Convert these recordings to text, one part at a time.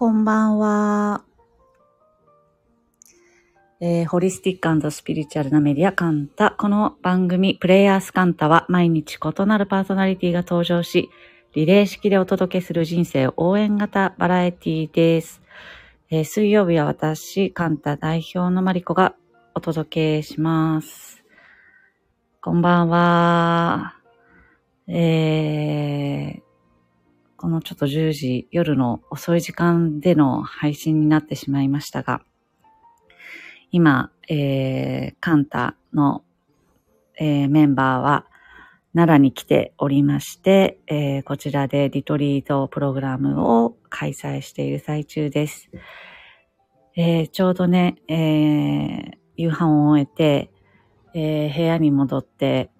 こんばんは。えーホリスティックスピリチュアルなメディアカンタ。この番組、プレイヤースカンタは毎日異なるパーソナリティが登場し、リレー式でお届けする人生応援型バラエティです。えー水曜日は私、カンタ代表のマリコがお届けします。こんばんは。えーこのちょっと10時、夜の遅い時間での配信になってしまいましたが、今、えー、カンタの、えーメンバーは奈良に来ておりまして、えーこちらでリトリートプログラムを開催している最中です。えーちょうどね、えー夕飯を終えて、えー部屋に戻って、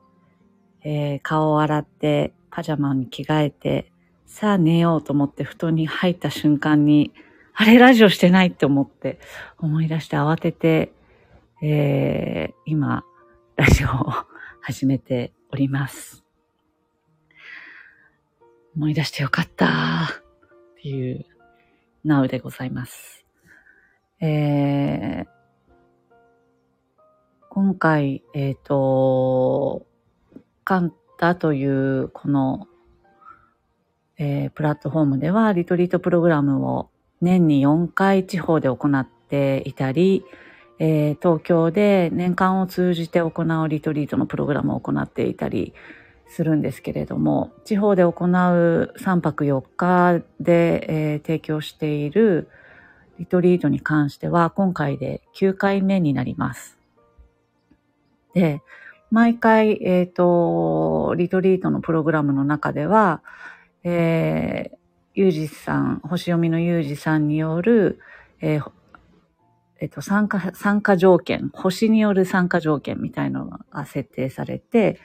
えー顔を洗って、パジャマに着替えて、さあ寝ようと思って布団に入った瞬間に、あれラジオしてないって思って、思い出して慌てて、えー今、ラジオを始めております。思い出してよかったっていう、なうでございます。えー今回、えっ、と、カンタというこの、えープラットフォームではリトリートプログラムを年に4回地方で行っていたり、えー東京で年間を通じて行うリトリートのプログラムを行っていたりするんですけれども、地方で行う3泊4日で、えー提供しているリトリートに関しては今回で9回目になります。で、毎回、えっ、と、リトリートのプログラムの中では、えー、ゆうじさん、星読みのゆうじさんによる、えーえっと、参加、参加条件、星による参加条件みたいのが設定されて、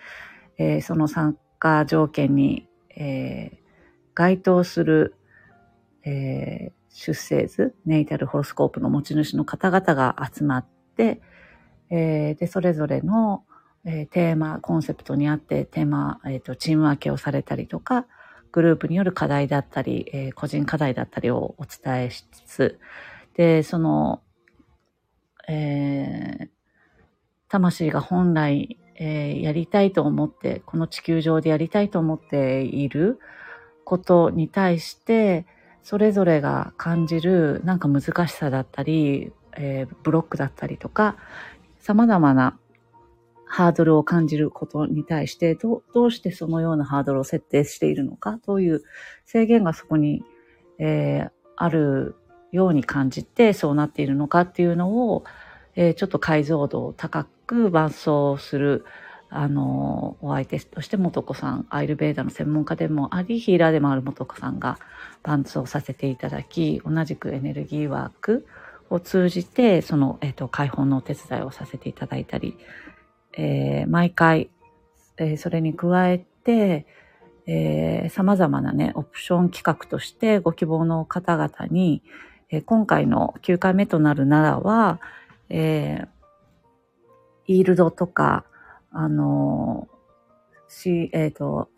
えーその参加条件に、えー該当する、えー出生図、ネイタルホロスコープの持ち主の方々が集まって、えーで、それぞれの、えーテーマ、コンセプトにあって、テーマ、えっ、と、チーム分けをされたりとか、グループによる課題だったり、えー個人課題だったりをお伝えしつつ、で、その、えー魂が本来、えーやりたいと思って、この地球上でやりたいと思っていることに対して、それぞれが感じるなんか難しさだったり、えーブロックだったりとか、様々なハードルを感じることに対してどう、どうしてそのようなハードルを設定しているのかという制限がそこに、えーあるように感じてそうなっているのかっていうのを、えーちょっと解像度を高く伴走する、あの、お相手として元子さん、アイルベーダの専門家でもあり、ヒーラーでもある元子さんが伴走させていただき、同じくエネルギーワークを通じて、その、えっ、と、解放のお手伝いをさせていただいたり、えー毎回、えーそれに加えて、えー様々なね、オプション企画としてご希望の方々に、えー今回の9回目となる奈良は、えーイールドとか、あのーし、えっ、と、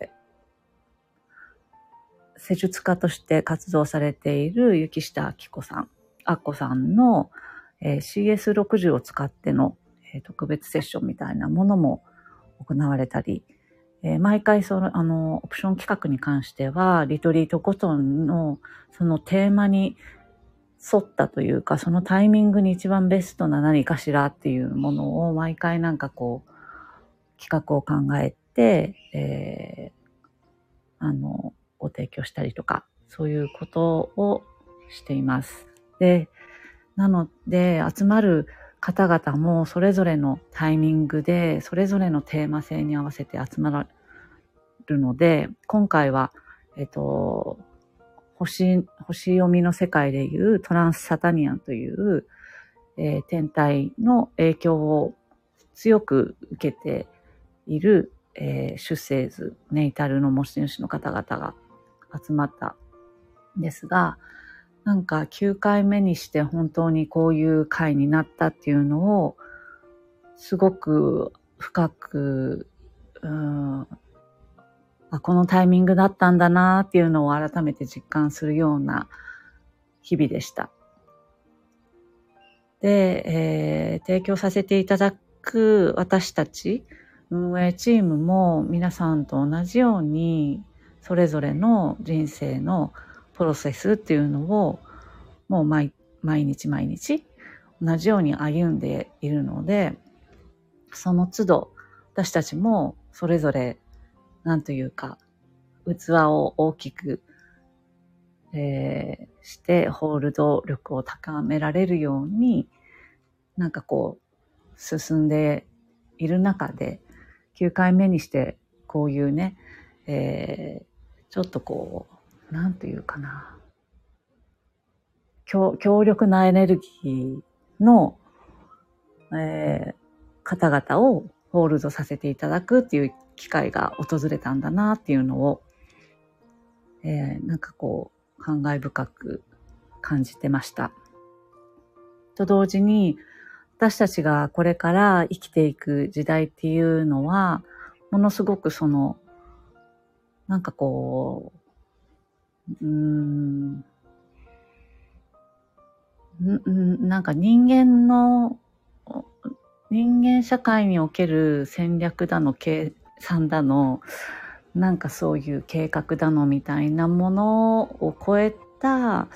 施術家として活動されている雪下明子さん、あっこさんの、えー CS60 を使っての、え特別セッションみたいなものも行われたり、え毎回その、あの、オプション企画に関しては、リトリートごとの、そのテーマに沿ったというか、そのタイミングに一番ベストな何かしらっていうものを毎回なんかこう、企画を考えて、えーあの、ご提供したりとか、そういうことをしています。で、なので、集まる方々もそれぞれのタイミングで、それぞれのテーマ性に合わせて集まるので、今回は、えっと、星、星読みの世界でいうトランスサタニアンという、えー天体の影響を強く受けている、えー出生図、ネイタルの持ち主の方々が集まったんですが、なんか9回目にして本当にこういう回になったっていうのを、すごく深く、うん、あこのタイミングだったんだなっていうのを改めて実感するような日々でした。で、えー、提供させていただく私たち、運営チームも皆さんと同じように、それぞれの人生のプロセスっていうのを、もう毎日毎日同じように歩んでいるので、その都度私たちもそれぞれ、なんというか、器を大きく、えー、してホールド力を高められるように、なんかこう、進んでいる中で、9回目にしてこういうね、えー、ちょっとこう、なんというかな、強強力なエネルギーの、えー、方々をホールドさせていただくっていう機会が訪れたんだなっていうのを、えー、なんかこう、感慨深く感じてました。と同時に、私たちがこれから生きていく時代っていうのは、ものすごくその、なんかこう、うーん、なんか人間の、人間社会における戦略だの、計算だの、なんかそういう計画だのみたいなものを超えた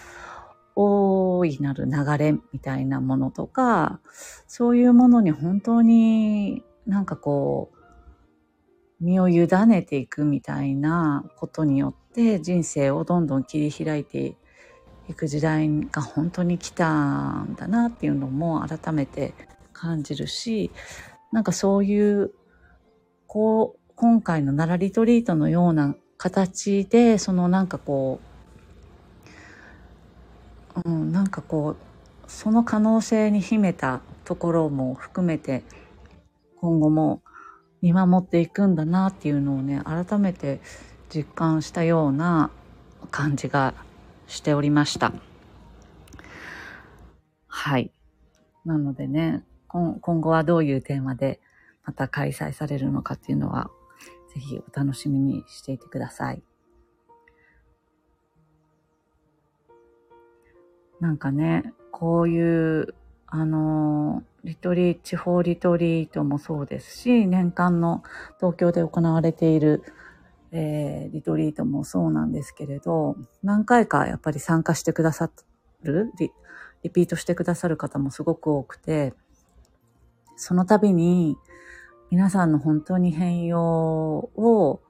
大いなる流れみたいなものとか、そういうものに本当になんかこう、身を委ねていくみたいなことによって人生をどんどん切り開いていく時代が本当に来たんだなっていうのも改めて感じるし、なんかそういう、こう、今回の奈良リトリートのような形で、そのなんかこう、うん、なんかこう、その可能性に秘めたところも含めて、今後も見守っていくんだなっていうのをね、改めて実感したような感じがしておりました。はい。なのでね、今後はどういうテーマでまた開催されるのかっていうのは、ぜひお楽しみにしていてください。なんかね、こういう、あの、リトリー、地方リトリートもそうですし、年間の東京で行われているえー、リトリートもそうなんですけれど、何回かやっぱり参加してくださるリ、リピートしてくださる方もすごく多くて、その度に皆さんの本当に変容を、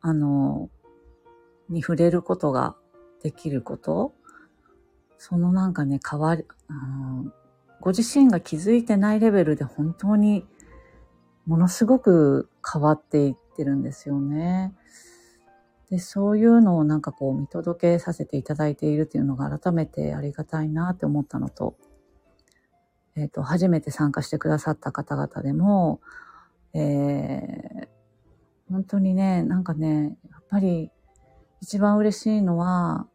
あの、に触れることができること、そのなんかね、変わり、うん、ご自身が気づいてないレベルで本当にものすごく変わっていってるんですよね。で、そういうのをなんかこう見届けさせていただいているっていうのが改めてありがたいなって思ったのと、えっ、ー、と、初めて参加してくださった方々でも、えー、本当にね、なんかね、やっぱり一番嬉しいのは、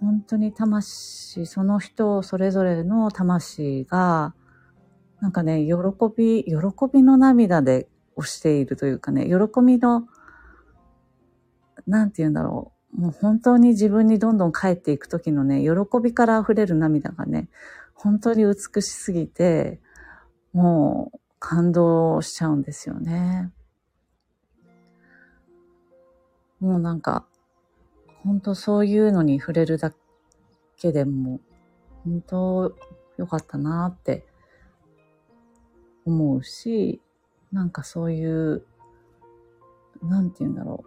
本当に魂、その人それぞれの魂が、なんかね、喜び、喜びの涙で押しているというかね、喜びの、なんて言うんだろう。もう本当に自分にどんどん帰っていく時のね、喜びから溢れる涙がね、本当に美しすぎて、もう感動しちゃうんですよね。もうなんか、本当そういうのに触れるだけでも、本当良かったなって思うし、なんかそういう、なんて言うんだろ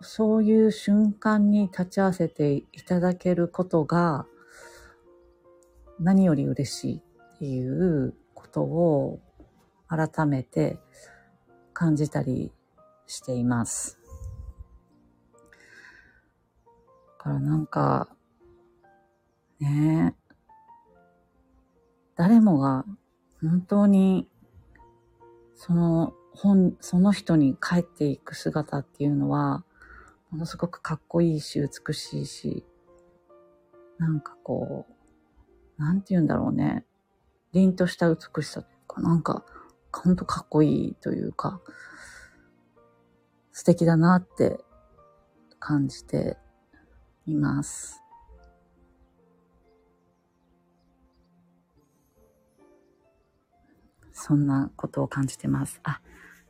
う。そういう瞬間に立ち会わせていただけることが、何より嬉しいっていうことを改めて感じたりしています。だからなんか、ね誰もが本当にその本、その人に帰っていく姿っていうのは、ものすごくかっこいいし、美しいし、なんかこう、なんて言うんだろうね。凛とした美しさというか、なんか、ほんとかっこいいというか、素敵だなって感じています。そんなことを感じてます。あ、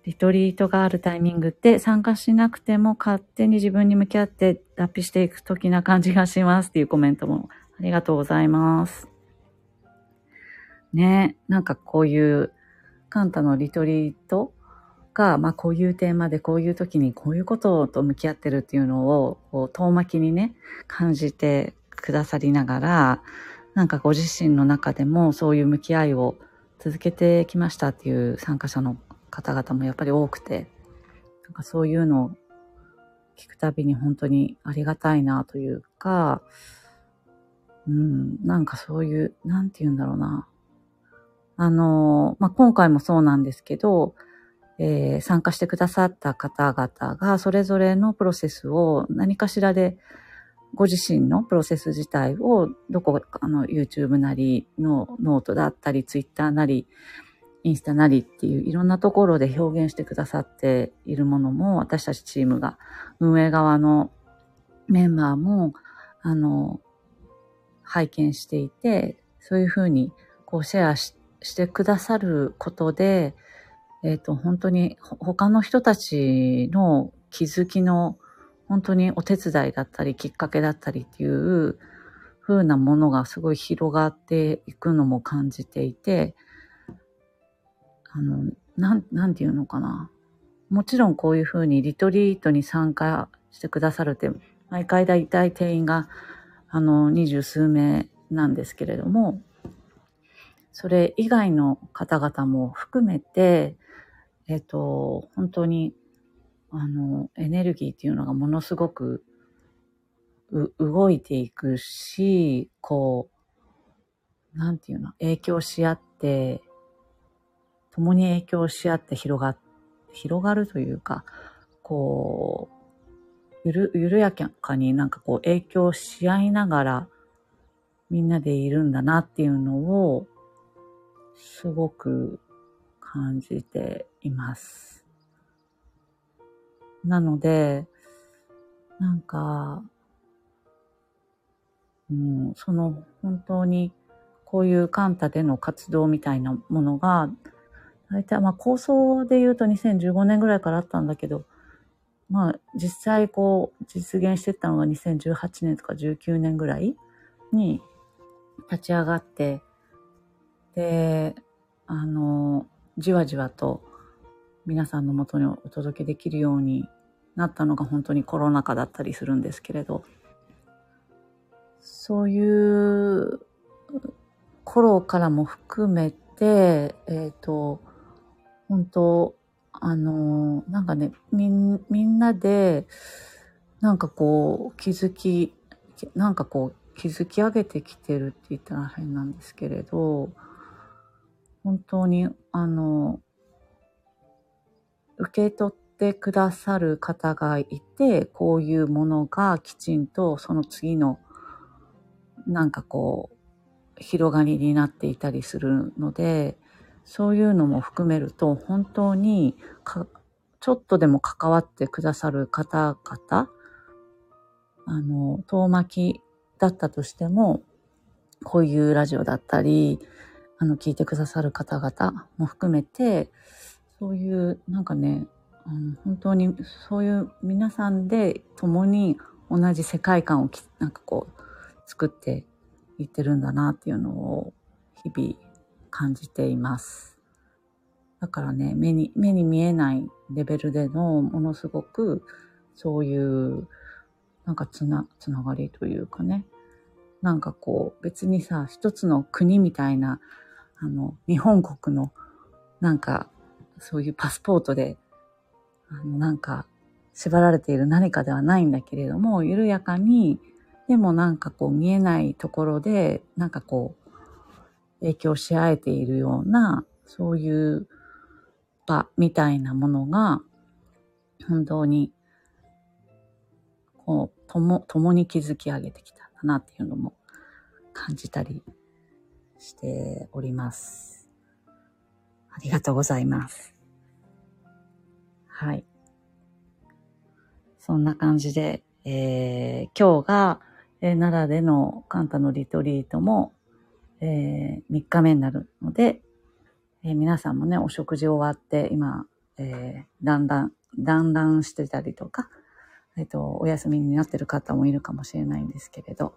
リトリートがあるタイミングって参加しなくても勝手に自分に向き合って脱皮していく時な感じがしますっていうコメントもありがとうございます。ね、なんかこういうカンタのリトリートが、まあこういうテーマでこういう時にこういうことと向き合ってるっていうのを、こう遠巻きにね、感じてくださりながら、なんかご自身の中でもそういう向き合いを続けてきましたっていう参加者の方々もやっぱり多くて、なんかそういうのを聞くたびに本当にありがたいなというか、うん、なんかそういう、なんて言うんだろうな。あの、まあ、今回もそうなんですけど、えー、参加してくださった方々がそれぞれのプロセスを何かしらでご自身のプロセス自体をどこかの YouTube なりのノートだったり Twitter なりインスタなりっていういろんなところで表現してくださっているものも私たちチームが運営側のメンバーもあの拝見していてそういうふうにこうシェアしてくださることでえっ、ー、と本当に他の人たちの気づきの本当にお手伝いだったりきっかけだったりっていう風なものがすごい広がっていくのも感じていて、あの、なん、なんていうのかな。もちろんこういうふうにリトリートに参加してくださるって、毎回だいたい定員が、あの、二十数名なんですけれども、それ以外の方々も含めて、えっ、と、本当に、あの、エネルギーっていうのがものすごく、う動いていくし、こう、なんていうの、影響し合って、共に影響し合って広が、広がるというか、こう、ゆる、緩やかになんかこう影響し合いながらみんなでいるんだなっていうのをすごく感じています。なので、なんか、うん、その本当にこういうカンタでの活動みたいなものが大体、まあ構想で言うと2015年ぐらいからあったんだけど、まあ実際こう実現してったのが2018年とか19年ぐらいに立ち上がって、で、あの、じわじわと皆さんのもとにお届けできるようになったのが本当にコロナ禍だったりするんですけれど、そういう頃からも含めて、えっ、ー、と、本当あの、なんかね、みん、みんなで、なんかこう、気づき、なんかこう、築き上げてきてるって言ったら変なんですけれど、本当に、あの、受け取ってくださる方がいて、こういうものがきちんとその次の、なんかこう、広がりになっていたりするので、そういうのも含めると、本当にちょっとでも関わってくださる方々、あの、遠巻きだったとしても、こういうラジオだったり、あの、聞いてくださる方々も含めて、そういう、なんかね、あの本当にそういう皆さんで共に同じ世界観をきなんかこう作っていってるんだなっていうのを日々感じています。だからね、目に、目に見えないレベルでのものすごくそういうなんかつな、つながりというかね。なんかこう別にさ、一つの国みたいな、あの、日本国のなんかそういうパスポートで、あの、なんか縛られている何かではないんだけれども、緩やかに、でもなんかこう見えないところで、なんかこう、影響し合えているような、そういう場みたいなものが、本当に、こう、とも、共に築き上げてきたんだなっていうのも感じたりしております。ありがとうございます。はい。そんな感じで、えー、今日が、えー、奈良でのカンタのリトリートも、えー、3日目になるので、えー、皆さんもね、お食事終わって、今、えー、だんだん、だんだんしてたりとか、えっ、と、お休みになってる方もいるかもしれないんですけれど、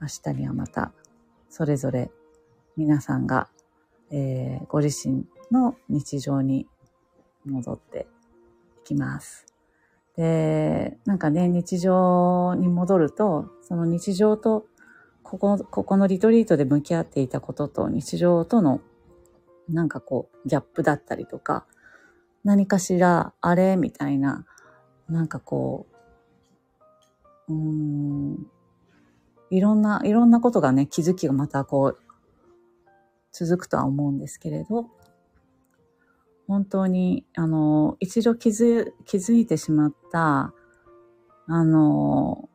明日にはまた、それぞれ皆さんが、えー、ご自身の日常に戻っていきます。で、なんかね、日常に戻ると、その日常と、ここ、ここのリトリートで向き合っていたことと日常との、なんかこう、ギャップだったりとか、何かしら、あれみたいな、なんかこう、うん、いろんな、いろんなことがね、気づきがまたこう、続くとは思うんですけれど、本当に、あの、一度気づ、気づいてしまった、あの、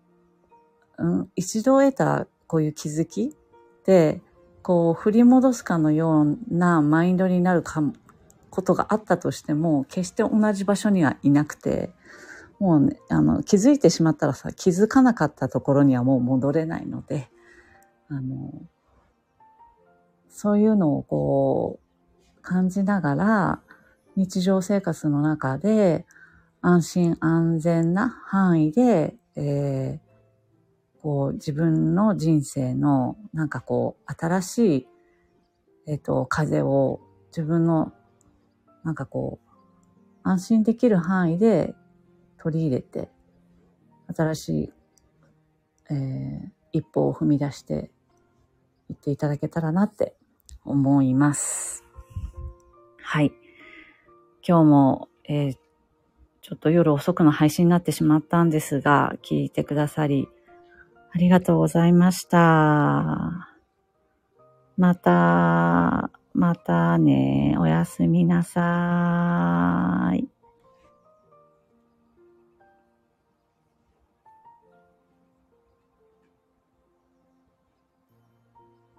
うん、一度得たこういう気づきで、こう振り戻すかのようなマインドになるかもことがあったとしても、決して同じ場所にはいなくて、もうね、あの、気づいてしまったらさ、気づかなかったところにはもう戻れないので、あの、そういうのをこう、感じながら、日常生活の中で安心安全な範囲で、えー、こう自分の人生のなんかこう新しい、えっ、ー、と、風を自分のなんかこう安心できる範囲で取り入れて新しい、えー、一歩を踏み出していっていただけたらなって思います。はい。今日も、えー、ちょっと夜遅くの配信になってしまったんですが、聞いてくださり、ありがとうございました。また、またね、おやすみなさい。